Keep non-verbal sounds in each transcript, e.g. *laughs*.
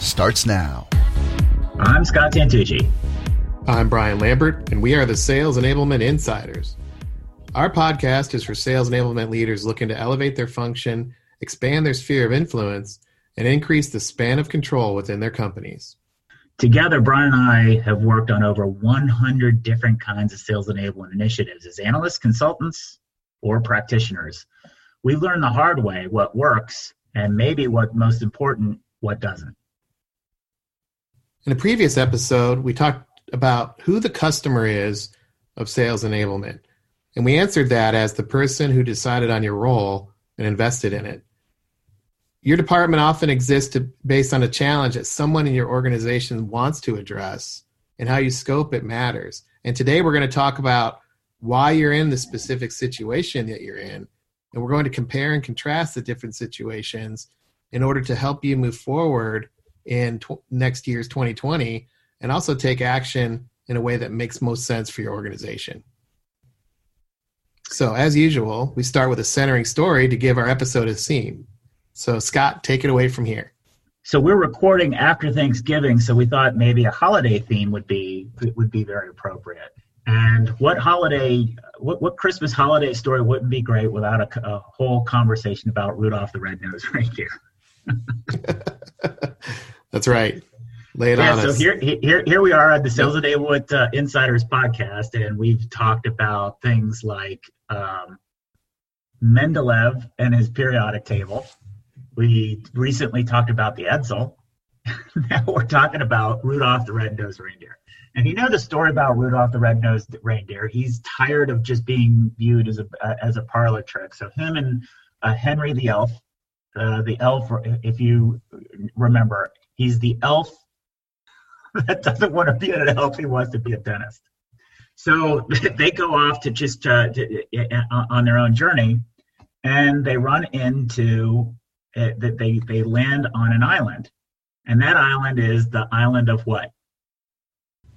starts now. I'm Scott Santucci. I'm Brian Lambert, and we are the Sales Enablement Insiders. Our podcast is for sales enablement leaders looking to elevate their function, expand their sphere of influence, and increase the span of control within their companies. Together, Brian and I have worked on over 100 different kinds of sales enablement initiatives as analysts, consultants, or practitioners. We've learned the hard way what works, and maybe what most important, what doesn't. In a previous episode, we talked about who the customer is of sales enablement. And we answered that as the person who decided on your role and invested in it. Your department often exists to, based on a challenge that someone in your organization wants to address, and how you scope it matters. And today we're going to talk about why you're in the specific situation that you're in. And we're going to compare and contrast the different situations in order to help you move forward in tw- next year's 2020 and also take action in a way that makes most sense for your organization. So, as usual, we start with a centering story to give our episode a theme. So, Scott, take it away from here. So we're recording after Thanksgiving, so we thought maybe a holiday theme would be would be very appropriate. And what holiday, what, what Christmas holiday story wouldn't be great without a, a whole conversation about Rudolph the Red-Nosed Reindeer? *laughs* That's right. Lay it yeah, on so us. here, here, here we are at the Sales Enablement uh, Insiders podcast, and we've talked about things like um, Mendeleev and his periodic table. We recently talked about the Edsel. *laughs* now we're talking about Rudolph the Red-Nosed Reindeer. And you know the story about Rudolph the Red-Nosed Reindeer. He's tired of just being viewed as a as a parlor trick. So him and uh, Hermey the Elf, uh, the elf, if you remember, he's the elf *laughs* that doesn't want to be an elf. He wants to be a dentist. So *laughs* they go off to just uh, to, uh, on their own journey, and they run into uh, that they they land on an island, and that island is the island of what?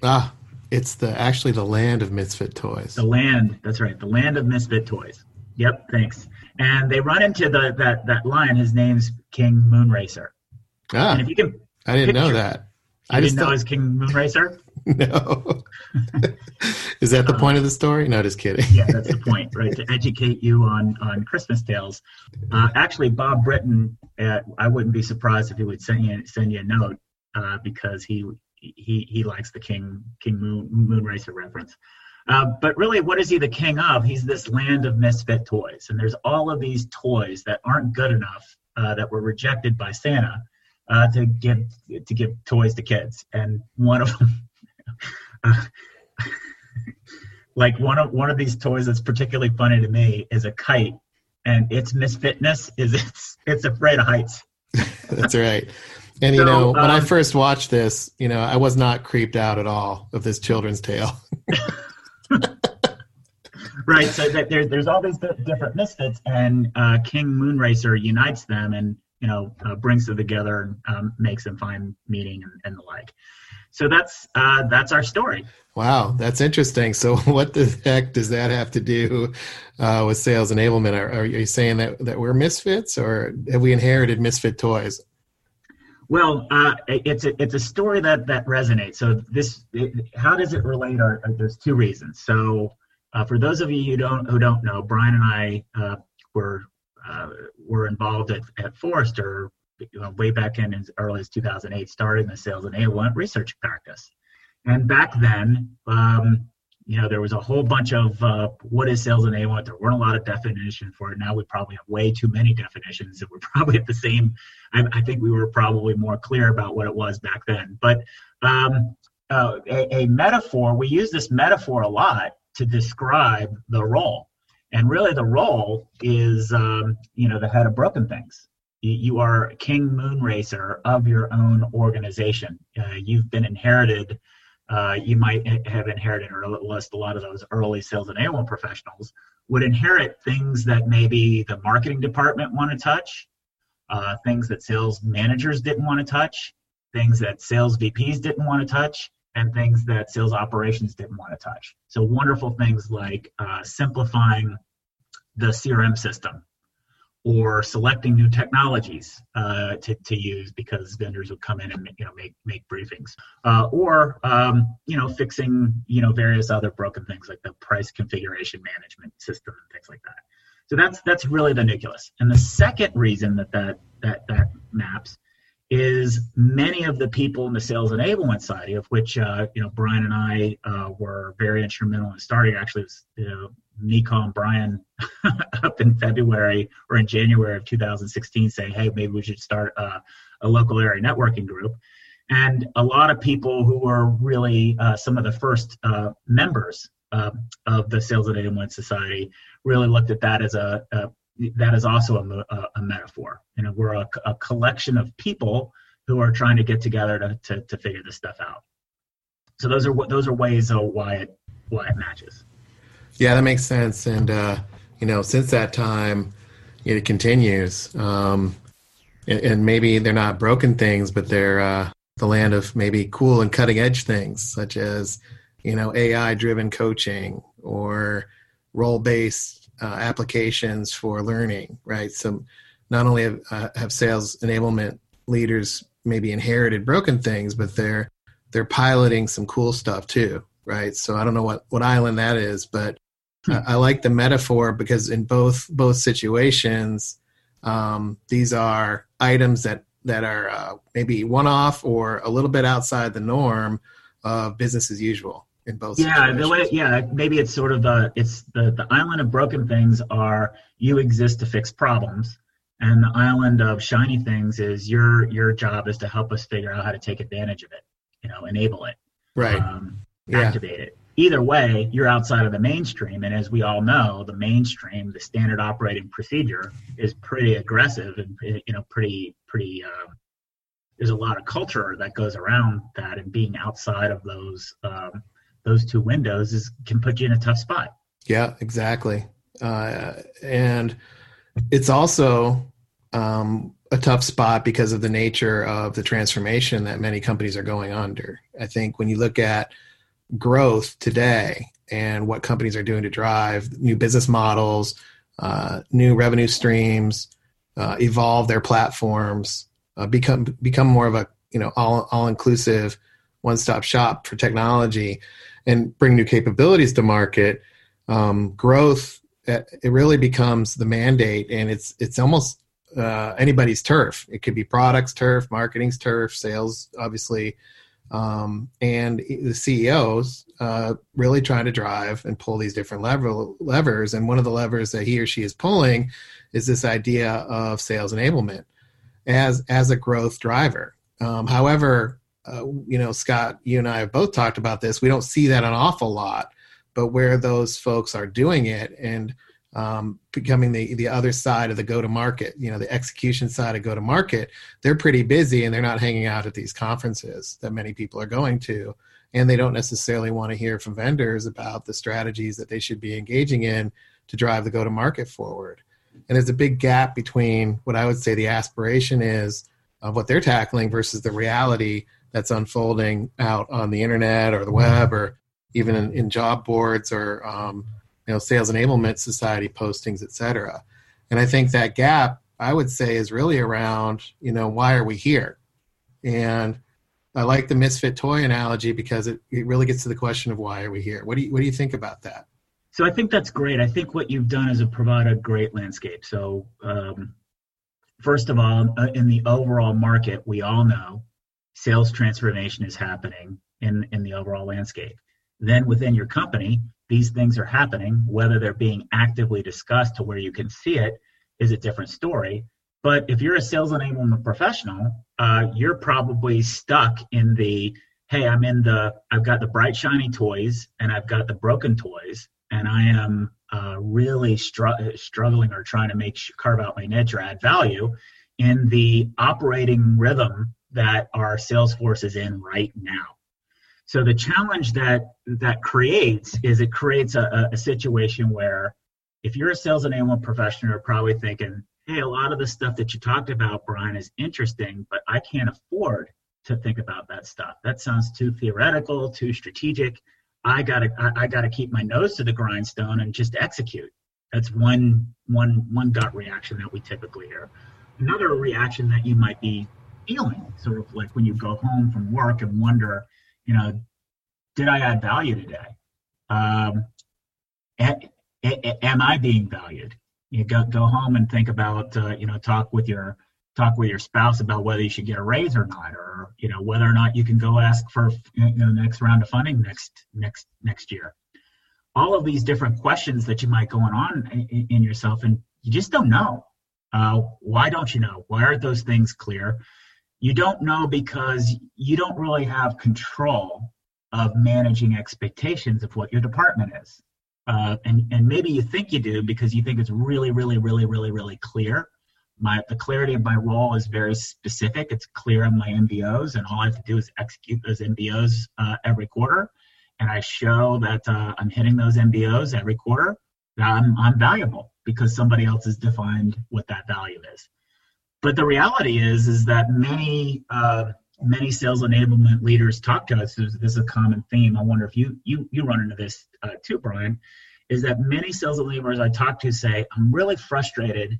Ah, it's the actually the land of misfit toys. The land. That's right. The land of misfit toys. Yep. Thanks. And they run into the that that lion. His name's King Moonracer. Ah, And if you can, I didn't know that. I I didn't know thought- was King Moonracer. *laughs* No. *laughs* Is that the Uh, point of the story? No, just kidding. yeah, that's the point, right? To educate you on on Christmas tales. Uh, actually, Bob Britton, uh, I wouldn't be surprised if he would send you send you a note uh, because he he he likes the King King Moon Moonracer reference. Uh, but really, what is he the king of? He's this land of misfit toys, and there's all of these toys that aren't good enough uh, that were rejected by Santa uh, to give to give toys to kids, and one of them. *laughs* uh, *laughs* like one of one of these toys that's particularly funny to me is a kite and its misfitness is *laughs* it's it's afraid of heights That's right. And you So, know, when I um, first watched this, you know, I was not creeped out at all of this children's tale. right so that there, there's all these different misfits and uh, king moonracer unites them and you know uh, brings them together and um, makes them find meaning and, and the like so that's uh, that's our story Wow, that's interesting. So, *laughs* what the heck does that have to do uh, with sales enablement? Are, are you saying that, that we're misfits, or have we inherited misfit toys? Well, uh, it's a it's a story that that resonates. So this, it, how does it relate? Are, are- there's two reasons. So uh, for those of you who don't who don't know, Brian and I uh, were uh, were involved at, at Forrester you know, way back in as early as 2008, starting the sales enablement research practice. And back then, um, you know, there was a whole bunch of uh, what is sales enablement. There weren't a lot of definition for it. Now we probably have way too many definitions, and we're *laughs* probably at the same I, I think we were probably more clear about what it was back then. But um, uh, a, a metaphor, we use this metaphor a lot to describe the role. And really, the role is, um, you know, the head of broken things. you are king moon racer of your own organization. Uh, you've been inherited. Uh, you might have inherited, or list a lot of those early sales and enablement professionals would inherit things that maybe the marketing department want to touch, uh, things that sales managers didn't want to touch, things that sales VPs didn't want to touch, and things that sales operations didn't want to touch. So wonderful things like uh, simplifying the CRM system or selecting new technologies uh, to, to use because vendors would come in and you know make make briefings uh, or um, you know fixing you know various other broken things like the price configuration management system and things like that so that's that's really the nucleus and the second reason that that that, that maps is many of the people in the sales enablement side, of which uh, you know Brian and I uh, were very instrumental in starting. Actually, was, you know, me calling Brian *laughs* up in February or in January of 2016, saying, "Hey, maybe we should start a, a local area networking group." And a lot of people who were really uh, some of the first uh, members uh, of the Sales Enablement Society really looked at that as a, a that is also a, a, a metaphor. You know, we're a, a, collection of people who are trying to get together to, to, to figure this stuff out. So those are those are ways of why it why it matches. Yeah, that makes sense. And uh, you know, since that time, it continues. Um, and, and, maybe they're not broken things, but they're uh, the land of maybe cool and cutting edge things, such as you know AI driven coaching or role based uh, applications for learning, right? So not only have, uh, have sales enablement leaders maybe inherited broken things, but they're they're piloting some cool stuff too, right? So I don't know what what island that is, but hmm. I like the metaphor because in both both situations, um, these are items that that are uh, maybe one off or a little bit outside the norm of business as usual in both yeah the way yeah maybe it's sort of the it's the the island of broken things are you exist to fix problems. And the island of shiny things is your your job is to help us figure out how to take advantage of it you know enable it right. um, activate yeah. it. Either way you're outside of the mainstream. And as we all know the mainstream the standard operating procedure is pretty aggressive and you know pretty pretty uh, there's a lot of culture that goes around that and being outside of those um, those two windows is can put you in a tough spot. Yeah, exactly. Uh, and it's also um, a tough spot because of the nature of the transformation that many companies are going under. I think when you look at growth today and what companies are doing to drive new business models, uh, new revenue streams, uh, evolve their platforms, uh, become become more of a you know all all inclusive one stop shop for technology and bring new capabilities to market, um, growth uh, it really becomes the mandate, and it's it's almost uh, anybody's turf. It could be products turf, marketing's turf, sales, obviously, um, and the CEOs uh, really trying to drive and pull these different lever- levers. And one of the levers that he or she is pulling is this idea of sales enablement as as a growth driver. Um, however, uh, you know, Scott, you and I have both talked about this. We don't see that an awful lot, but where those folks are doing it and um, becoming the the other side of the go to market, you know, the execution side of go to market, they're pretty busy and they're not hanging out at these conferences that many people are going to, and they don't necessarily want to hear from vendors about the strategies that they should be engaging in to drive the go to market forward. And there's a big gap between what I would say the aspiration is of what they're tackling versus the reality that's unfolding out on the internet or the web or even in, in job boards or um, you know sales enablement society postings etc and i think that gap i would say is really around you know why are we here? And i like the misfit toy analogy because it, it really gets to the question of why are we here? What do you what do you think about that? So i think that's great. I think what you've done is provide a great landscape. So um, first of all uh, in the overall market we all know sales transformation is happening in, in the overall landscape. Then within your company, these things are happening, whether they're being actively discussed to where you can see it is a different story. But if you're a sales enablement professional, uh, you're probably stuck in the hey, I'm in the, I've got the bright, shiny toys and I've got the broken toys, and I am uh, really str- struggling or trying to make carve out my niche or add value in the operating rhythm that our sales force is in right now. So the challenge that that creates is it creates a, a situation where if you're a sales enablement professional, you're probably thinking, hey, a lot of the stuff that you talked about, Brian, is interesting, but I can't afford to think about that stuff. That sounds too theoretical, too strategic. I gotta I, I gotta keep my nose to the grindstone and just execute. That's one one one gut reaction that we typically hear. Another reaction that you might be feeling, sort of like when you go home from work and wonder, you know, did I add value today? Um, am I being valued? You go go home and think about, uh, you know, talk with your talk with your spouse about whether you should get a raise or not, or you know whether or not you can go ask for you know the next round of funding next next next year. All of these different questions that you might going on in, in yourself, and you just don't know. Uh, why don't you know? Why aren't those things clear? You don't know because you don't really have control of managing expectations of what your department is. Uh, and, and maybe you think you do because you think it's really, really, really, really, really clear my the clarity of my role is very specific. It's clear on my MBOs, and all I have to do is execute those MBOs uh, every quarter, and I show that uh, I'm hitting those MBOs every quarter. That I'm I'm valuable because somebody else has defined what that value is. But the reality is is that many uh, many sales enablement leaders talk to us. This is a common theme. I wonder if you you you run into this uh, too, Brian. Is that many sales enablement leaders I talk to say I'm really frustrated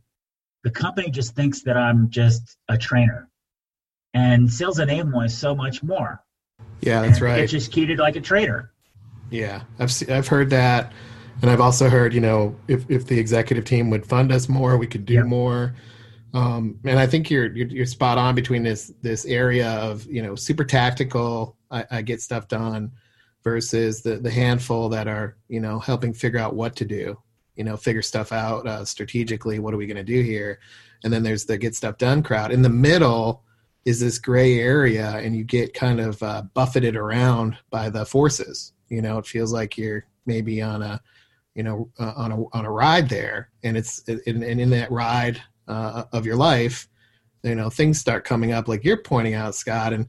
the company just thinks that I'm just a trainer. And sales enablement is so much more. Yeah, that's and right. It's just treated like a trainer. Yeah, I've se- I've heard that, and I've also heard you know if if the executive team would fund us more, we could do yep. more. Um, and I think you're, you're, you're spot on between this this area of you know super tactical. I, I get stuff done versus the the handful that are you know helping figure out what to do you know figure stuff out uh, strategically what are we going to do here? And then there's the get stuff done crowd. In the middle is this gray area and you get kind of uh, buffeted around by the forces. You know it feels like you're maybe on a you know uh, on a on a ride there. And it's and, and in that ride uh, of your life you know things start coming up like you're pointing out scott and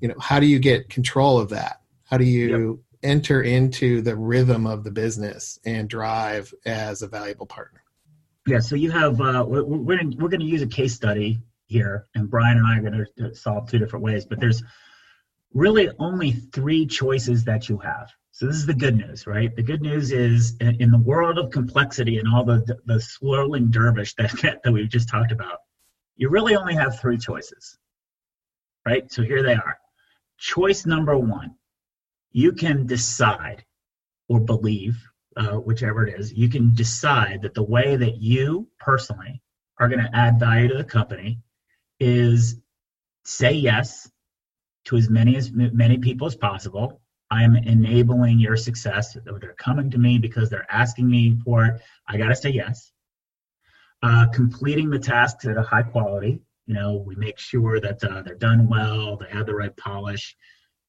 you know how do you get control of that how do you enter into the rhythm of the business and drive as a valuable partner? Yeah, so you have uh, we're we're going we're to use a case study here, and Brian and I are going to solve two different ways, but there's really only three choices that you have. This is the good news, right? The good news is in the world of complexity and all the the swirling dervish *laughs* that that we've just talked about, you really only have three choices, right? So here they are. Choice number one you can decide or believe, uh, whichever it is, you can decide that the way that you personally are going to add value to the company is say yes to as many as many people as possible. I'm enabling your success. They're coming to me because they're asking me for it. I got to say yes. Uh, completing the tasks at a high quality. You know, we make sure that uh, they're done well, they have the right polish,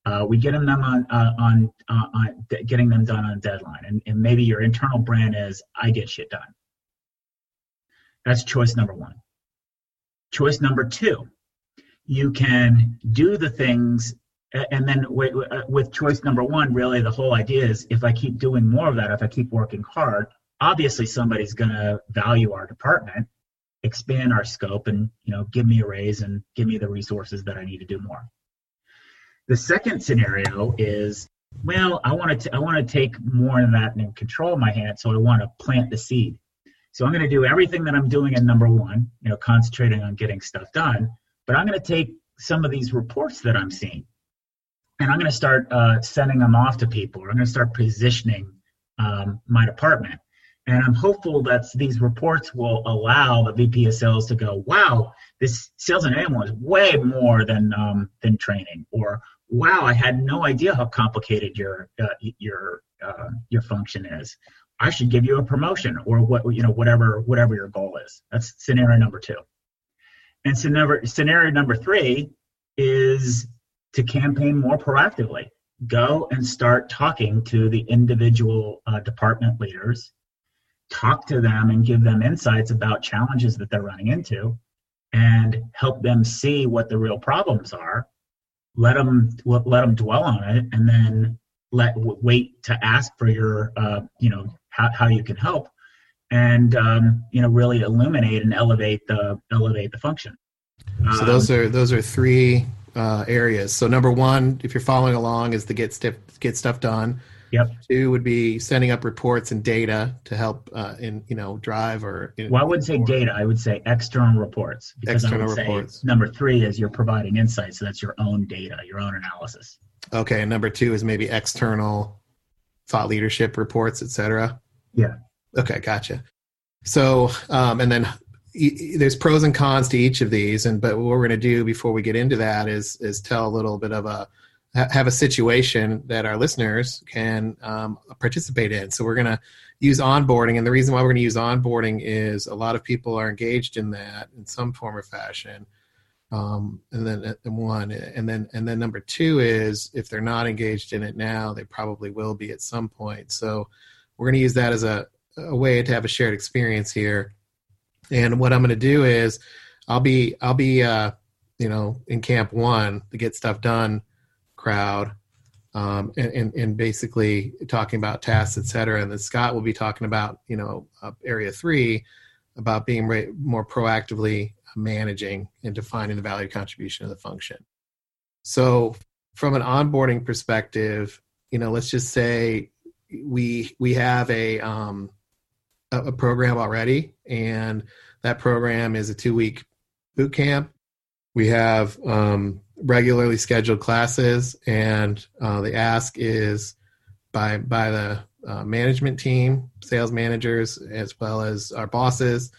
uh, we get them on uh, on, uh, on getting them done on deadline, and, and maybe your internal brand is I get shit done. That's choice number one. Choice number two, you can do the things, and then with, choice number one, really the whole idea is if I keep doing more of that, if I keep working hard, obviously somebody's going to value our department, expand our scope, and you know give me a raise and give me the resources that I need to do more. The second scenario is, well, I want to I want to take more of that and control my hand, so I want to plant the seed. So I'm going to do everything that I'm doing in number one, you know, concentrating on getting stuff done. But I'm going to take some of these reports that I'm seeing, and I'm going to start uh, sending them off to people. I'm going to start positioning um, my department. And I'm hopeful that these reports will allow the VP of sales to go, wow, this sales enablement was way more than um, than training, or wow, I had no idea how complicated your uh, your uh, your function is. I should give you a promotion or what you know whatever whatever your goal is. That's scenario number two. And scenario scenario number three is to campaign more proactively. Go and start talking to the individual uh, department leaders. Talk to them and give them insights about challenges that they're running into, and help them see what the real problems are let them let them dwell on it and then let wait to ask for your uh, you know how, how you can help and um, you know really illuminate and elevate the elevate the function so um, those are those are three uh, areas so number one if you're following along is to get stuff get stuff done Yep. Two would be sending up reports and data to help uh, in you know drive or. In, well, I wouldn't say data. I would say external reports. Because external reports. number three is you're providing insights, so that's your own data, your own analysis. Okay, and number two is maybe external thought leadership reports, etc. Yeah. Okay, gotcha. So, um, and then there's pros and cons to each of these, and but what we're going to do before we get into that is is tell a little bit of a have a situation that our listeners can um, participate in. So we're going to use onboarding, and the reason why we're going to use onboarding is a lot of people are engaged in that in some form or fashion. Um, and then and one, and then and then number two is if they're not engaged in it now, they probably will be at some point. So we're going to use that as a, a way to have a shared experience here. And what I'm going to do is I'll be I'll be uh, you know in camp one to get stuff done crowd um, and, and, and, basically talking about tasks, et cetera. And then Scott will be talking about, you know, uh, area three about being re- more proactively managing and defining the value contribution of the function. So from an onboarding perspective, you know, let's just say we we have a um, a, program already, and that program is a two week boot camp. We have um, regularly scheduled classes, and uh, the ask is by by the uh, management team, sales managers, as well as our bosses,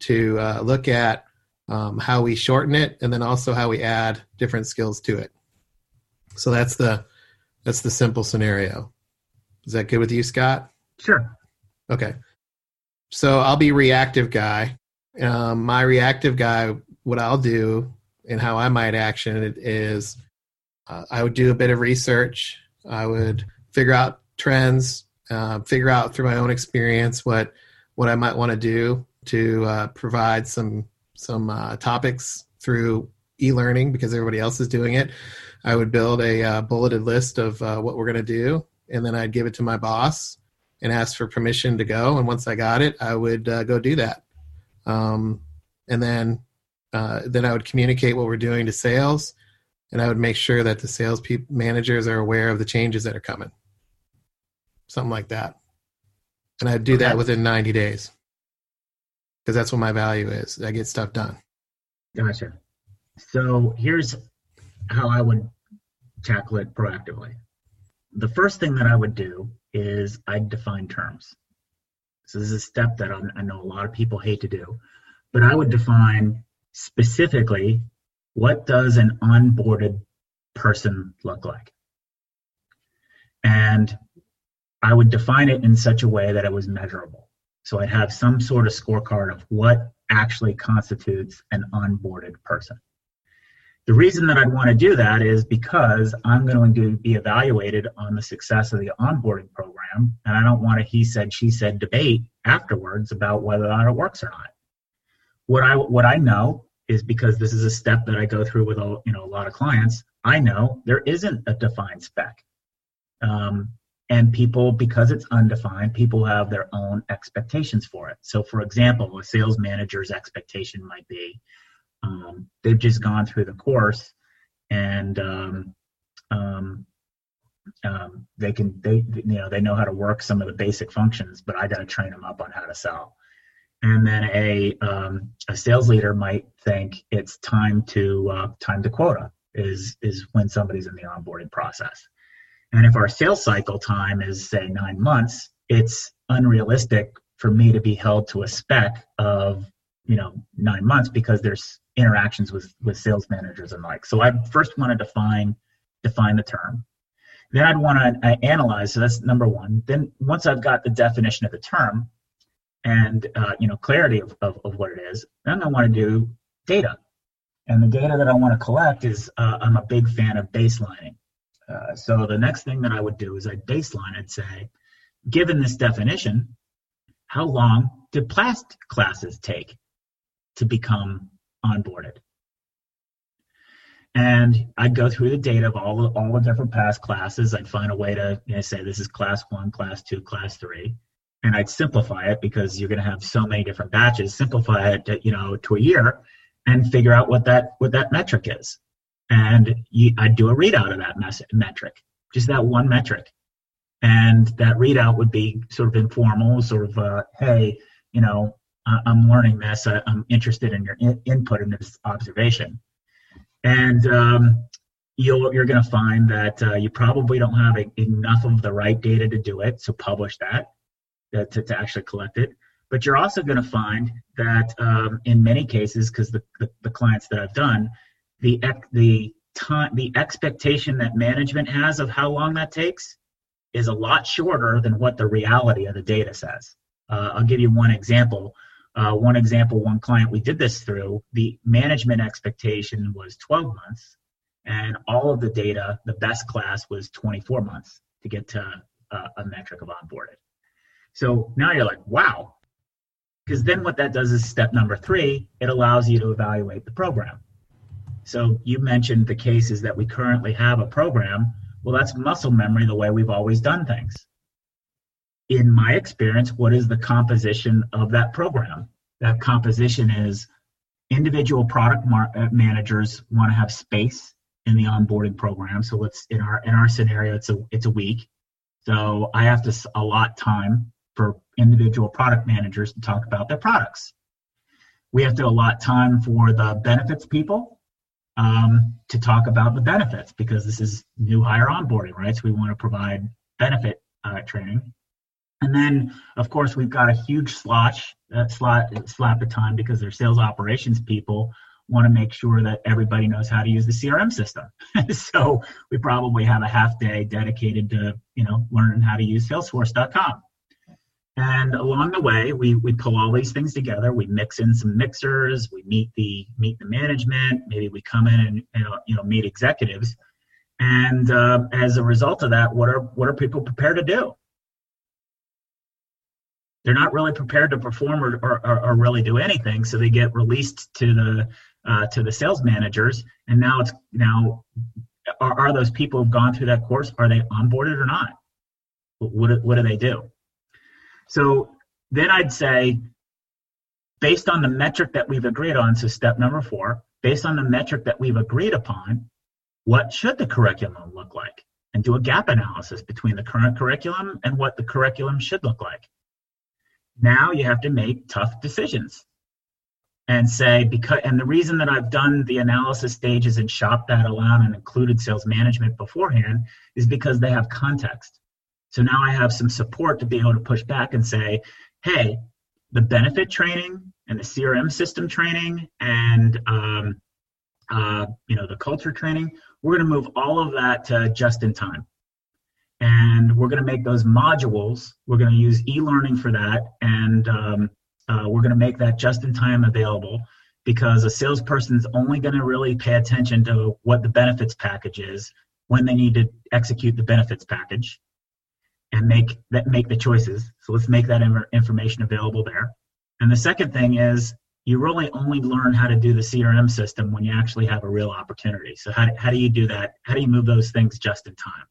to uh, look at um, how we shorten it, and then also how we add different skills to it. So that's the that's the simple scenario. Is that good with you, Scott? Sure. Okay. So I'll be reactive guy. Um, my reactive guy, what I'll do and how I might action it is uh, I would do a bit of research. I would figure out trends, uh, figure out through my own experience what what I might want to do to uh, provide some some uh, topics through e-learning because everybody else is doing it. I would build a uh, bulleted list of uh, what we're going to do, and then I'd give it to my boss and ask for permission to go. And once I got it, I would go do that. Um, and then uh, then I would communicate what we're doing to sales, and I would make sure that the sales pe- managers are aware of the changes that are coming. Something like that, and I'd do okay. that within 90 days because that's what my value is. I get stuff done. Gotcha. So here's how I would tackle it proactively. The first thing that I would do is I'd define terms. So this is a step that I know a lot of people hate to do, but I would define specifically what does an onboarded person look like? And i would define it in such a way that it was measurable. So i'd have some sort of scorecard of what actually constitutes an onboarded person the reason that i'd want to do that is because i'm going to be evaluated on the success of the onboarding program and i don't want a he said she said debate afterwards about whether or not it works or not what I what I know is because this is a step that I go through with a you know a lot of clients. I know there isn't a defined spec, um, and people because it's undefined, people have their own expectations for it. So, for example, a sales manager's expectation might be um, they've just gone through the course and um, um, um they can they you know they know how to work some of the basic functions, but I got to train them up on how to sell and then a um, a sales leader might think it's time to uh, time to quota is is when somebody's in the onboarding process. And if our sales cycle time is say nine months, it's unrealistic for me to be held to a spec of you know nine months because there's interactions with with sales managers and like. So I first want to define define the term. Then I'd want to analyze. So that's number one. Then once I've got the definition of the term, and uh, you know clarity of, of, of, what it is then i want to do data and the data that i want to collect is uh, i'm a big fan of baselining uh, so the next thing that i would do is i'd baseline and say given this definition how long did plast classes take to become onboarded. And I'd go through the data of all the, all the different past classes. I'd find a way to you know, say this is class one, class two, class three, and I'd simplify it because you're going to have so many different batches. Simplify it, to, you know, to a year, and figure out what that what that metric is. And you, I'd do a readout of that mes- metric, just that one metric, and that readout would be sort of informal, sort of, uh, hey, you know, I'm learning this. I'm interested in your in- input in this observation and um, you'll, you're going to find that uh, you probably don't have a, enough of the right data to do it. So publish that uh, to, to actually collect it. But you're also going to find that um, in many cases, because the, the, the, clients that I've done, the the time the expectation that management has of how long that takes is a lot shorter than what the reality of the data says. Uh, I'll give you one example. Uh, one example, one client we did this through, the management expectation was 12 months, and all of the data, the best class was 24 months to get to uh, a metric of onboarded. So now you're like, wow. Because then what that does is step number three, it allows you to evaluate the program. So you mentioned the cases that we currently have a program. Well, that's muscle memory the way we've always done things in my experience, what is the composition of that program? That composition is individual product mar- uh, managers want to have space in the onboarding program. So let's in our in our scenario, it's a it's a week. So I have to allot time for individual product managers to talk about their products. We have to allot time for the benefits people um, to talk about the benefits because this is new hire onboarding, right? So we want to provide benefit uh, training. And then, of course, we've got a huge slosh, uh, slot, slap of time because their sales operations people want to make sure that everybody knows how to use the CRM system. *laughs* so we probably have a half day dedicated to, you know, learning how to use Salesforce.com. And along the way, we, we pull all these things together. We mix in some mixers. We meet the meet the management. Maybe we come in and you know, you know meet executives. And uh, as a result of that, what are what are people prepared to do? They're not really prepared to perform or, or, or really do anything. So they get released to the uh, to the sales managers. And now it's now are, are those people who've gone through that course are they onboarded or not? What, what do they do? So then i'd say based on the metric that we've agreed on so step number four based on the metric that we've agreed upon what should the curriculum look like? And do a gap analysis between the current curriculum and what the curriculum should look like now you have to make tough decisions and say because and the reason that I've done the analysis stages and shopped that around and included sales management beforehand is because they have context. So now I have some support to be able to push back and say, hey, the benefit training and the CRM system training and um, uh, you know the culture training, we're going to move all of that to just in time and we're going to make those modules. We're going to use e-learning for that, and um, uh, we're going to make that just in time available because a salesperson is only going to really pay attention to what the benefits package is when they need to execute the benefits package and make that make the choices. So let's make that information available there. And the second thing is you really only learn how to do the CRM system when you actually have a real opportunity. So how, how do you do that? How do you move those things just in time?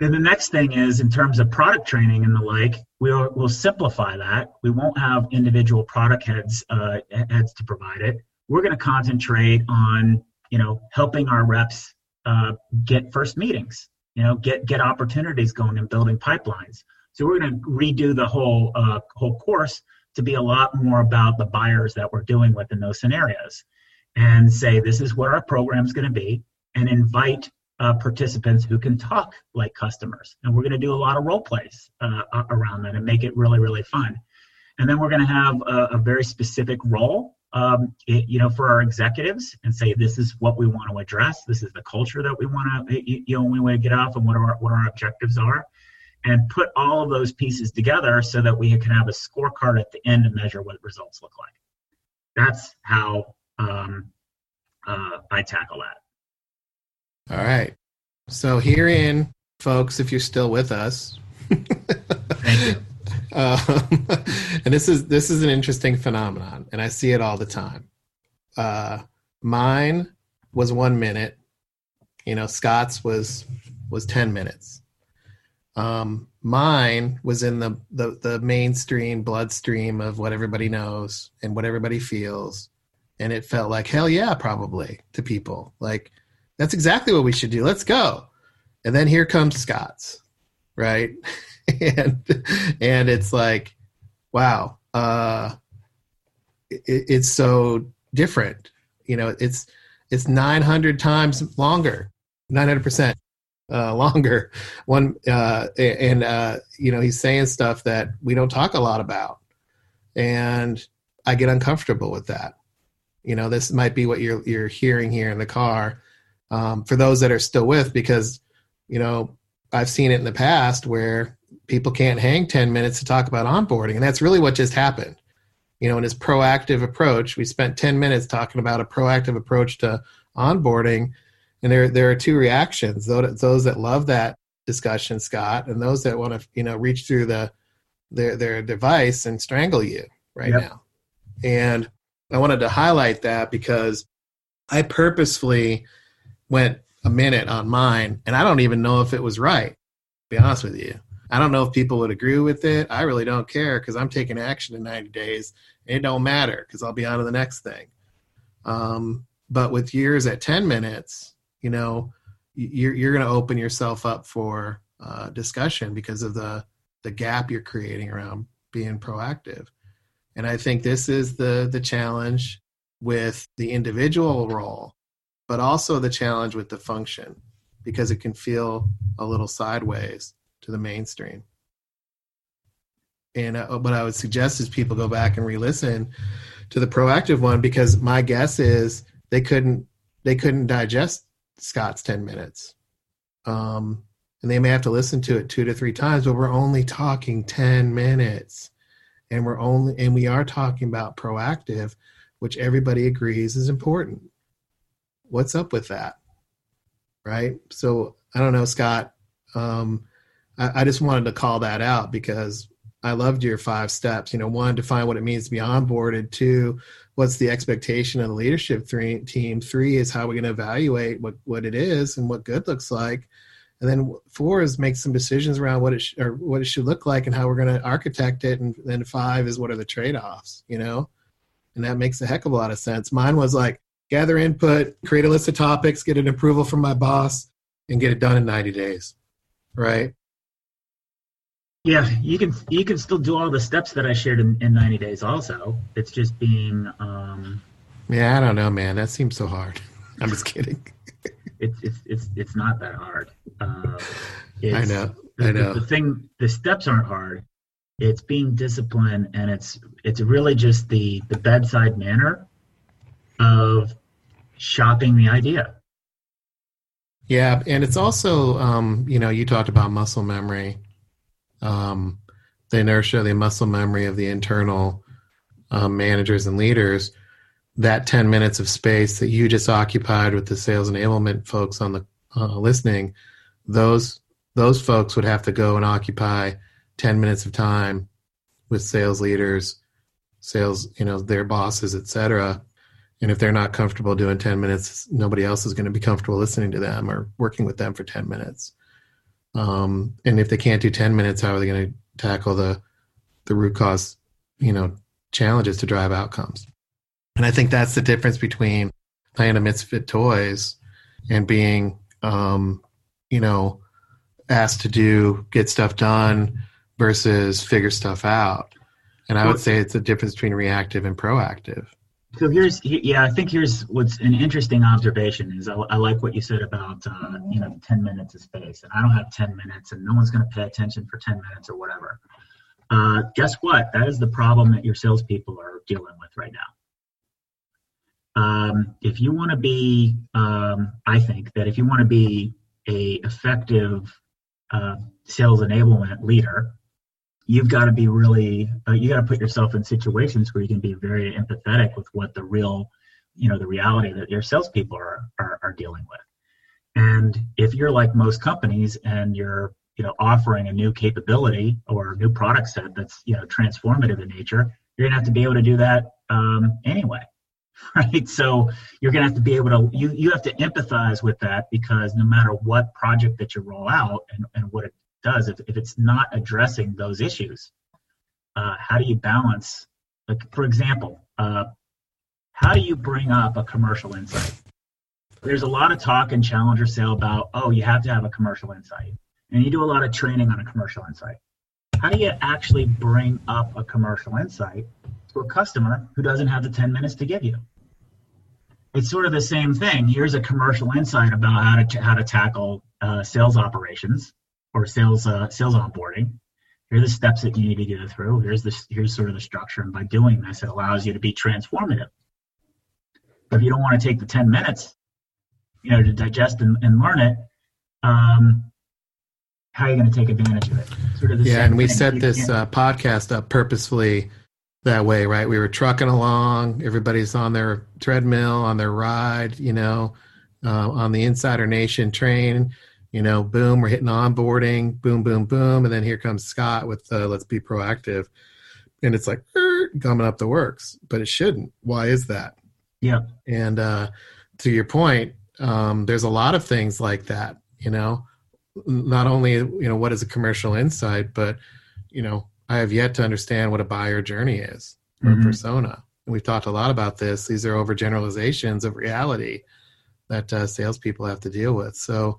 Then the next thing is in terms of product training and the like, we'll, we'll simplify that. We won't have individual product heads uh, heads to provide it. We're going to concentrate on you know helping our reps uh, get first meetings, you know get get opportunities going and building pipelines. So we're going to redo the whole uh, whole course to be a lot more about the buyers that we're doing with in those scenarios, and say this is what our program is going to be, and invite uh, participants who can talk like customers. And we're going to do a lot of role plays uh, around that and make it really, really fun. And then we're going to have a, a very specific role, um, it, you know, for our executives and say this is what we want to address. This is the culture that we want to, you know, we want to get off and what our what our objectives are, and put all of those pieces together so that we can have a scorecard at the end to measure what results look like. That's how um, uh, I tackle that. All right. So herein, folks, if you're still with us, thank you. *laughs* Um, and this is this is an interesting phenomenon, and I see it all the time. uh, mine was one minute. You know, Scott's was was ten minutes. Um, mine was in the, the the mainstream bloodstream of what everybody knows and what everybody feels, and it felt like hell yeah, probably to people. Like that's exactly what we should do. Let's go. And then here comes Scott's, right? *laughs* and and it's like, wow, uh, it, it's so different. You know, it's it's 900 times longer, 900 percent uh, longer. One uh, and uh, you know he's saying stuff that we don't talk a lot about, and I get uncomfortable with that. You know, this might be what you're you're hearing here in the car um, for those that are still with, because you know I've seen it in the past where people can't hang 10 minutes to talk about onboarding, and that's really what just happened. You know, in his proactive approach, we spent 10 minutes talking about a proactive approach to onboarding and there there are two reactions those, those that love that discussion scott and those that want to you know reach through the their their device and strangle you right yep. now and i wanted to highlight that because i purposefully went a minute on mine and i don't even know if it was right be honest with you. I don't know if people would agree with it. I really don't care because i'm taking action in 90 days. It don't matter because i'll be on to the next thing. Um, but with years at 10 minutes you know you're you're going to open yourself up for uh, discussion because of the the gap you're creating around being proactive. And i think this is the the challenge with the individual role but also the challenge with the function because it can feel a little sideways to the mainstream and uh, what i would suggest is people go back and re-listen to the proactive one because my guess is they couldn't they couldn't digest Scott's 10 minutes. Um, and they may have to listen to it two to three times, but we're only talking 10 minutes. And we're only, and we are talking about proactive, which everybody agrees is important. What's up with that? Right. So I don't know, Scott. Um, I, I just wanted to call that out because I loved your five steps. You know, one, define what it means to be onboarded. Two, what's the expectation of the leadership three, team three is how we're going to evaluate what, what it is and what good looks like and then four is make some decisions around what it sh- or what it should look like and how we're going to architect it and then five is what are the trade-offs you know and that makes a heck of a lot of sense mine was like gather input create a list of topics get an approval from my boss and get it done in 90 days right yeah, you can you can still do all the steps that I shared in, in 90 days. Also, it's just being. Um, yeah, I don't know, man. That seems so hard. *laughs* I'm just kidding. *laughs* it's it's it's it's not that hard. Uh, I know. The, I know. The, the thing, the steps aren't hard. It's being disciplined, and it's it's really just the the bedside manner of shopping the idea. Yeah, and it's also, um, you know, you talked about muscle memory um, the inertia, the muscle memory of the internal um, managers and leaders, that 10 minutes of space that you just occupied with the sales enablement folks on the uh, listening, those those folks would have to go and occupy 10 minutes of time with sales leaders, sales, you know, their bosses, etc. And if they're not comfortable doing 10 minutes, nobody else is going to be comfortable listening to them or working with them for 10 minutes. Um, and if they can't do 10 minutes, how are they going to tackle the, the root cause, you know, challenges to drive outcomes? And I think that's the difference between playing a misfit toys and being, um, you know, asked to do, get stuff done versus figure stuff out. And I would say it's a difference between reactive and proactive. So here's, yeah, I think here's what's an interesting observation is I, I like what you said about, uh, you know, 10 minutes of space. And I don't have 10 minutes and no one's going to pay attention for 10 minutes or whatever. Uh, guess what? That is the problem that your salespeople are dealing with right now. Um, if you want to be, um, I think that if you want to be a effective uh, sales enablement leader, you've got to be really uh, you got to put yourself in situations where you can be very empathetic with what the real you know the reality that your salespeople are, are are dealing with and if you're like most companies and you're you know offering a new capability or a new product set that's you know transformative in nature you're gonna have to be able to do that um, anyway *laughs* right? So you're to have to be able to you you have to empathize with that because no matter what project that you roll out and, and what it does, if, if it's not addressing those issues, uh, how do you balance? Like for example, uh, how do you bring up a commercial insight? There's a lot of talk in Challenger Sale about oh you have to have a commercial insight, and you do a lot of training on a commercial insight. How do you actually bring up a commercial insight to a customer who doesn't have the 10 minutes to give you? It's sort of the same thing. Here's a commercial insight about how to how to tackle uh, sales operations or sales uh, sales onboarding. Here are the steps that you need to go through. Here's the here's sort of the structure, and by doing this, it allows you to be transformative. But if you don't want to take the 10 minutes, you know, to digest and, and learn it, um, how are you going to take advantage of it? Sort of yeah, and we thing. set you this uh, podcast up purposefully that way, right? We were trucking along, everybody's on their treadmill, on their ride, you know, uh, on the Insider Nation train, you know, boom, we're hitting onboarding, boom, boom, boom, and then here comes Scott with uh, let's be proactive, and it's like coming up the works, but it shouldn't. Why is that? Yeah, and uh, to your point, um, there's a lot of things like that, you know? Not only you know what is a commercial insight but you know i have yet to understand what a buyer journey is or mm-hmm. persona. And we've talked a lot about this. These are overgeneralizations of reality that uh, salespeople have to deal with. So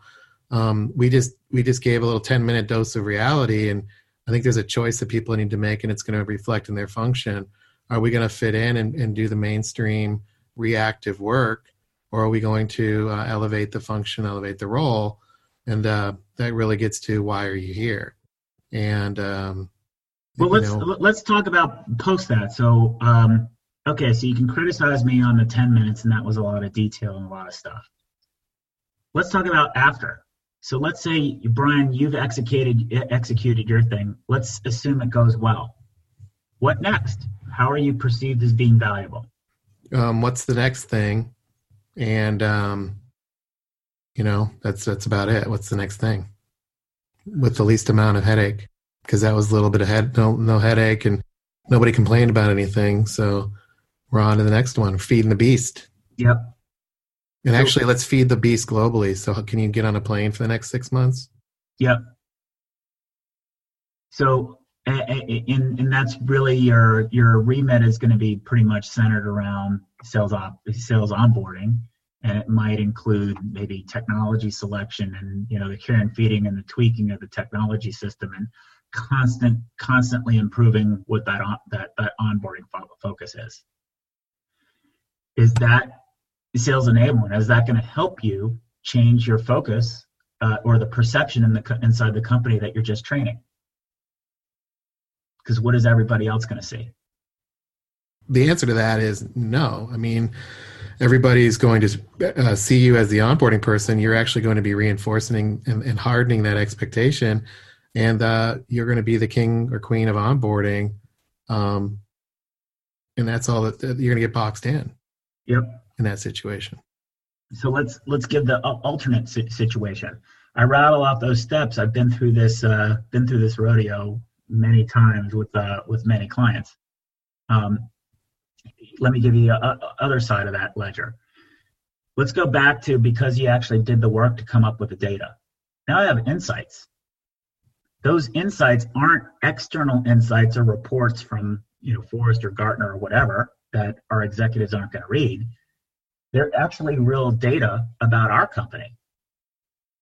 um, we just we just gave a little 10 minute dose of reality and i think there's a choice that people need to make and it's going to reflect in their function. Are we going to fit in and, and do the mainstream reactive work or are we going to uh, elevate the function elevate the role? And uh, that really gets to why are you here? And um, well let's know, let's talk about post that. So um, okay so you can criticize me on the 10 minutes and that was a lot of detail and a lot of stuff. Let's talk about after so let's say brian you've executed executed your thing. Let's assume it goes well. What next? How are you perceived as being valuable? Um, what's the next thing? And um, you know that's that's about it. What's the next thing? With the least amount of headache because that was a little bit of head no no headache and nobody complained about anything. So we're on to the next one feeding the beast. Yep and actually let's feed the beast globally. So can you get on a plane for the next six months? Yep. So and, and that's really your your remit is going to be pretty much centered around sales op sales onboarding. And it might include maybe technology selection and you know the care and feeding and the tweaking of the technology system and constant constantly improving what that on, that that onboarding focus is. Is that sales enablement is that going to help you change your focus uh, or the perception in the inside the company that you're just training because what is everybody else going to see the answer to that is no i mean everybody's going to uh, see you as the onboarding person, you're actually going to be reinforcing and, and hardening that expectation, and uh, you're going to be the king or queen of onboarding, um, and that's all that you're going to get boxed in. Yep. In that situation. So let's let's give the alternate situation. I rattle off those steps. I've been through this uh, been through this rodeo many times with uh, with many clients. Um, let me give you the other side of that ledger. Let's go back to because you actually did the work to come up with the data. Now I have insights. Those insights aren't external insights or reports from you know Forrester, Gartner, or whatever that our executives aren't going to read. They're actually real data about our company.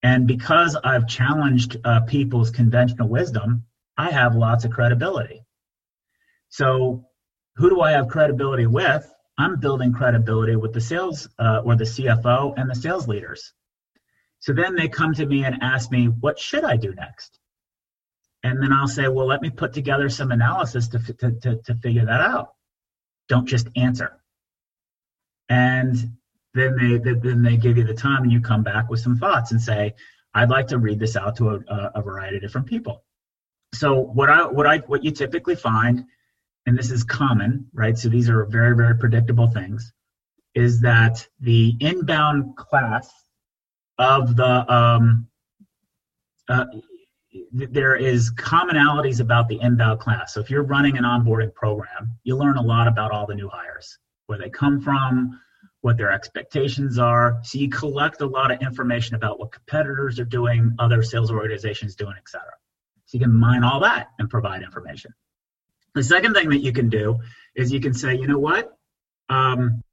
And because I've challenged uh, people's conventional wisdom, I have lots of credibility. So who do I have credibility with? I'm building credibility with the sales uh, or the CFO and the sales leaders. So then they come to me and ask me, what should I do next? And then I'll say, well, let me put together some analysis to, to, to, to figure that out. Don't just answer. And then they then they give you the time and you come back with some thoughts and say, I'd like to read this out to a, a variety of different people. So what I what I what you typically find and this is common, right? So these are very, very predictable things, is that the inbound class of the, um, uh, there is commonalities about the inbound class. So if you're running an onboarding program, you learn a lot about all the new hires. where they come from, what their expectations are. So you collect a lot of information about what competitors are doing, other sales organizations doing, et cetera. So you can mine all that and provide information. The second thing that you can do is you can say, you know what? Um,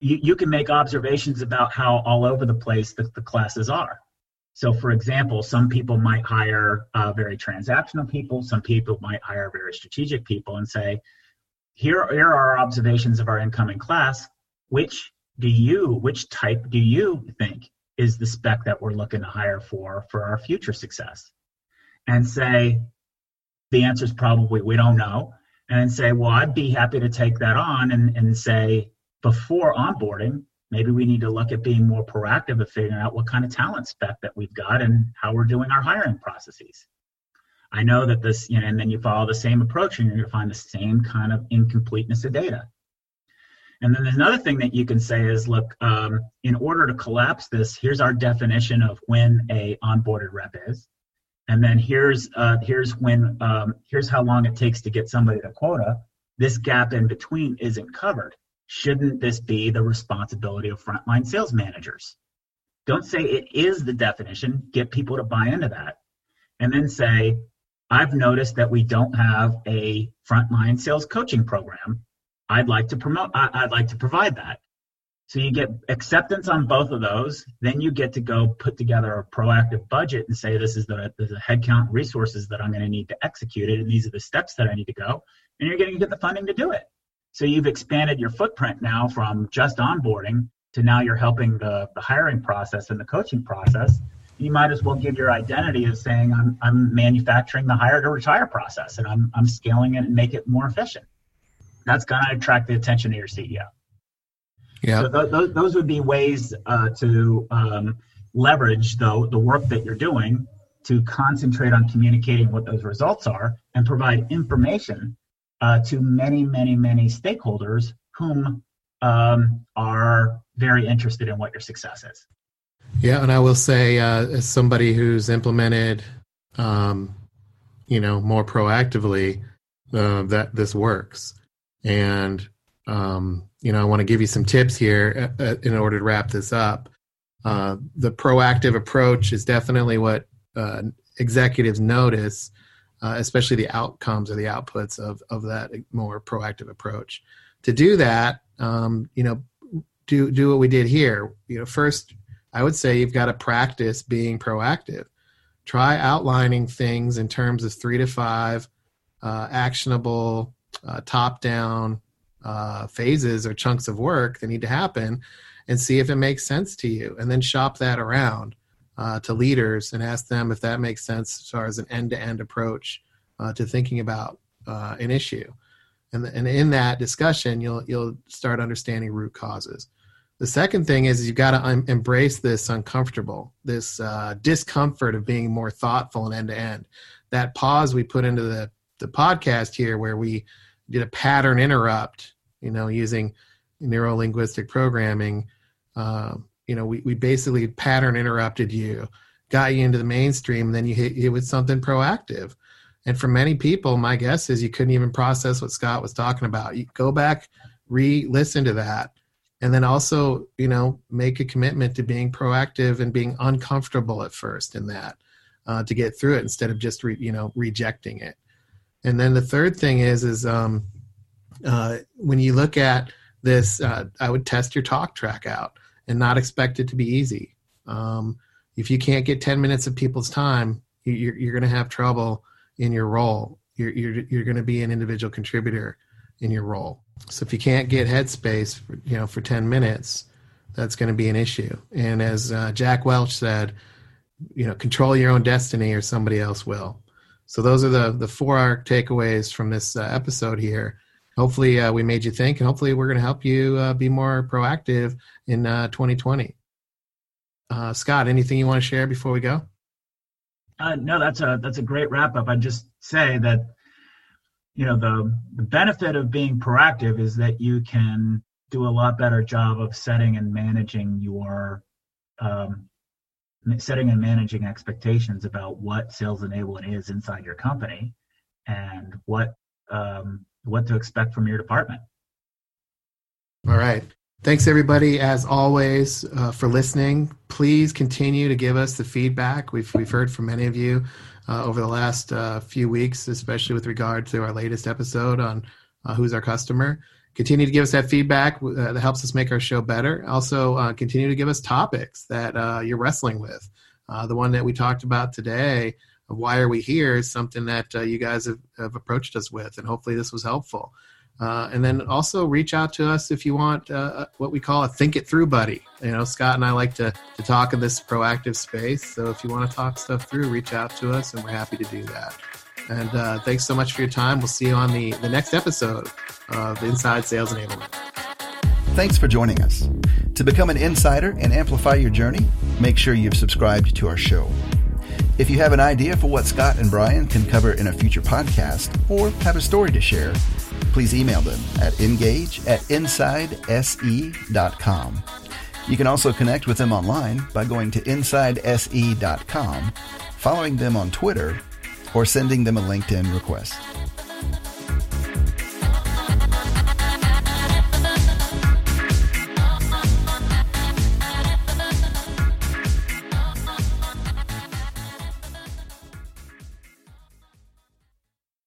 you, you can make observations about how all over the place the, the classes are. So, for example, some people might hire uh, very transactional people, some people might hire very strategic people and say, here, here are our observations of our incoming class. Which do you, which type do you think is the spec that we're looking to hire for for our future success? And say, the answer is probably we don't know. And say, well, I'd be happy to take that on and, and say, before onboarding, maybe we need to look at being more proactive of figuring out what kind of talent spec that we've got and how we're doing our hiring processes. I know that this, you know, and then you follow the same approach and you're going to find the same kind of incompleteness of data. And then another thing that you can say is, look, um, in order to collapse this, here's our definition of when a onboarded rep is, and then here's uh, here's when um, here's how long it takes to get somebody to quota. This gap in between isn't covered shouldn't this be the responsibility of frontline sales managers? Don't say it is the definition, get people to buy into that. And then say, I've noticed that we don't have a frontline sales coaching program. I'd like to promote, I'd like to provide that. So you get acceptance on both of those. Then you get to go put together a proactive budget and say, this is the, the headcount resources that I'm going to need to execute it. And these are the steps that I need to go. And you're going to get the funding to do it. So you've expanded your footprint now from just onboarding to now you're helping the, the hiring process and the coaching process. You might as well give your identity as saying, I'm, I'm manufacturing the hire to retire process and I'm, I'm scaling it and make it more efficient. That's going to attract the attention of your CEO. Yeah. So th- th- those would be ways uh, to um, leverage the, the work that you're doing to concentrate on communicating what those results are and provide information uh, to many, many, many stakeholders whom um, are very interested in what your success is. Yeah, and I will say, uh, as somebody who's implemented, um, you know, more proactively, uh, that this works, and um, you know, I want to give you some tips here uh, uh, in order to wrap this up. Uh, the proactive approach is definitely what uh, executives notice uh, especially the outcomes or the outputs of, of that more proactive approach. To do that, um, you know, do do what we did here. You know, first, I would say you've got to practice being proactive. Try outlining things in terms of three to five uh, actionable, uh, top-down uh, phases or chunks of work that need to happen, and see if it makes sense to you. And then shop that around uh, to leaders and ask them if that makes sense as far as an end-to-end approach uh, to thinking about uh, an issue. And, and in that discussion, you'll you'll start understanding root causes. The second thing is you've got to un- embrace this uncomfortable, this uh, discomfort of being more thoughtful and end to end. That pause we put into the the podcast here, where we did a pattern interrupt, you know, using neuro linguistic programming. Um, you know, we, we basically pattern interrupted you, got you into the mainstream, and then you hit you with something proactive. And for many people, my guess is you couldn't even process what Scott was talking about. You go back, re-listen to that, and then also, you know, make a commitment to being proactive and being uncomfortable at first in that uh, to get through it instead of just re, you know rejecting it. And then the third thing is is um, uh, when you look at this, uh, I would test your talk track out and not expect it to be easy. Um, if you can't get 10 minutes of people's time, you're, you're going to have trouble in your role. You're, you're, you're going to be an individual contributor in your role. So if you can't get headspace, for, you know, for 10 minutes, that's going to be an issue. And as uh, Jack Welch said, you know, control your own destiny or somebody else will. So those are the the four takeaways from this uh, episode here. Hopefully uh, we made you think and hopefully we're going to help you uh, be more proactive in uh, 2020 uh, scott anything you want to share before we go? Uh, no that's a that's a great wrap up i just say that you know the the benefit of being proactive is that you can do a lot better job of setting and managing your um, setting and managing expectations about what sales enablement is inside your company and what um, what to expect from your department. All right. Thanks, everybody, as always, uh, for listening. Please continue to give us the feedback. We've, we've heard from many of you uh, over the last uh, few weeks, especially with regard to our latest episode on uh, Who's Our Customer. Continue to give us that feedback uh, that helps us make our show better. Also, uh, continue to give us topics that you're wrestling with. the one that we talked about today, why are we here, is something that you guys have, have approached us with, and hopefully this was helpful. Uh, and then also reach out to us if you want uh, what we call a think it through buddy. You know, Scott and I like to, to talk in this proactive space. So if you want to talk stuff through, reach out to us and we're happy to do that. And uh, thanks so much for your time. We'll see you on the, the next episode of Inside Sales Enablement. Thanks for joining us. To become an insider and amplify your journey, make sure you've subscribed to our show. If you have an idea for what Scott and Brian can cover in a future podcast or have a story to share, please email them at engage at insidese.com. You can also connect with them online by going to insidese.com, following them on Twitter, or sending them a LinkedIn request.